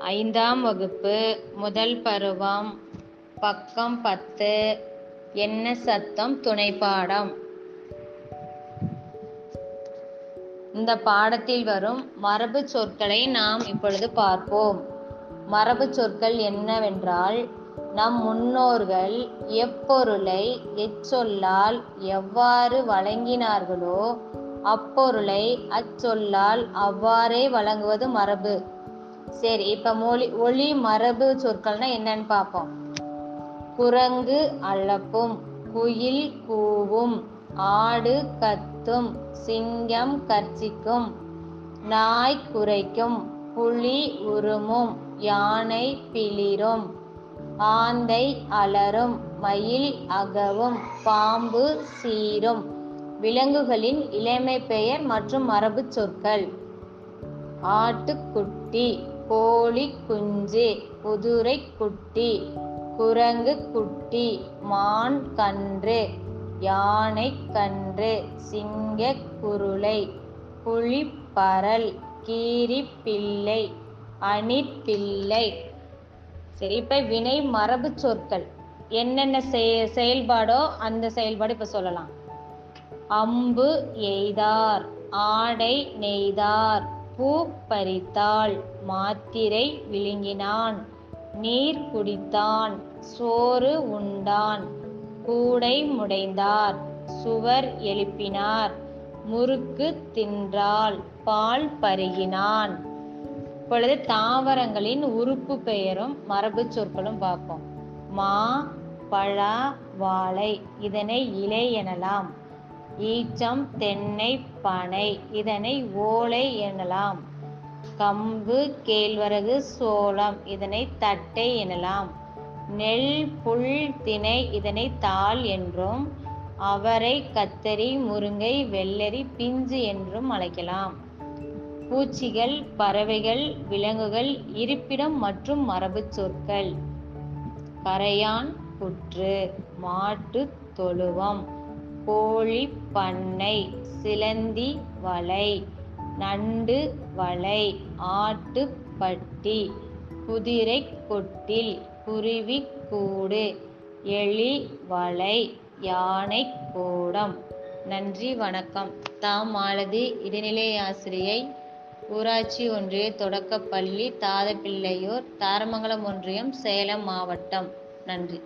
ஐந்தாம் வகுப்பு முதல் பருவம் பக்கம் பத்து என்ன சத்தம் துணைப்பாடம் இந்த பாடத்தில் வரும் மரபு சொற்களை நாம் இப்பொழுது பார்ப்போம். மரபு சொற்கள் என்னவென்றால் நம் முன்னோர்கள் எப்பொருளை எச்சொல்லால் எவ்வாறு வழங்கினார்களோ அப்பொருளை அச்சொல்லால் அவ்வாறே வழங்குவது மரபு. சரி இப்ப மொழி ஒளி மரபு சொற்கள்னா என்னன்னு பார்ப்போம் குரங்கு அழப்பும் குயில் கூவும் ஆடு கத்தும் சிங்கம் கர்ச்சிக்கும் நாய் குரைக்கும் புலி உருமும் யானை பிளிரும் ஆந்தை அலறும் மயில் அகவும் பாம்பு சீரும். விலங்குகளின் இளமை பெயர் மற்றும் மரபு சொற்கள். ஆட்டுக்குட்டி கோழி குஞ்சு குதிரை குட்டி குரங்கு குட்டி மான் கன்று யானை கன்று சிங்க குருளை புலிப்பரல் கீரி பிள்ளை அணிப்பிள்ளை சரி இப்ப வினை மரபு சொற்கள். என்னென்ன செய- செயல்பாடோ அந்த செயல்பாடு இப்ப சொல்லலாம். அம்பு எய்தார் ஆடை நெய்தார் பூ பறித்தாள். மாத்திரை விழுங்கினான். நீர் குடித்தான். சோறு உண்டான். கூடை முடைந்தார். சுவர் எழுப்பினார். முறுக்கு தின்றாள். பால் பருகினான். இப்பொழுது தாவரங்களின் உறுப்பு பெயரும் மரபு சொற்களும் பார்ப்போம். மா பழா வாழை இதனை இலை எனலாம். ஈச்சம் தென்னை பனை. இதனை ஓலை எனலாம். கம்பு கேழ்வரகு சோளம். இதனை தட்டை எனலாம். நெல் புல் திணை இதனை தாள் என்றும் அவரை கத்தரி முருங்கை வெள்ளரி பிஞ்சு என்றும் அழைக்கலாம். பூச்சிகள் பறவைகள் விலங்குகள் இருப்பிடம் மற்றும் மரபுச் சொற்கள். கரையான் புற்று மாட்டு தொழுவம். கோழி பண்ணை சிலந்தி வலை நண்டு வலை ஆட்டுப்பட்டி குதிரை கொட்டில் குருவி கூடு எலி வலை யானை கூடம். நன்றி வணக்கம். தாம் மாலதி இடைநிலை ஆசிரியை ஊராட்சி ஒன்றிய தொடக்கப்பள்ளி தாதப்பிள்ளையூர் தாரமங்கலம் ஒன்றியம் சேலம் மாவட்டம். நன்றி.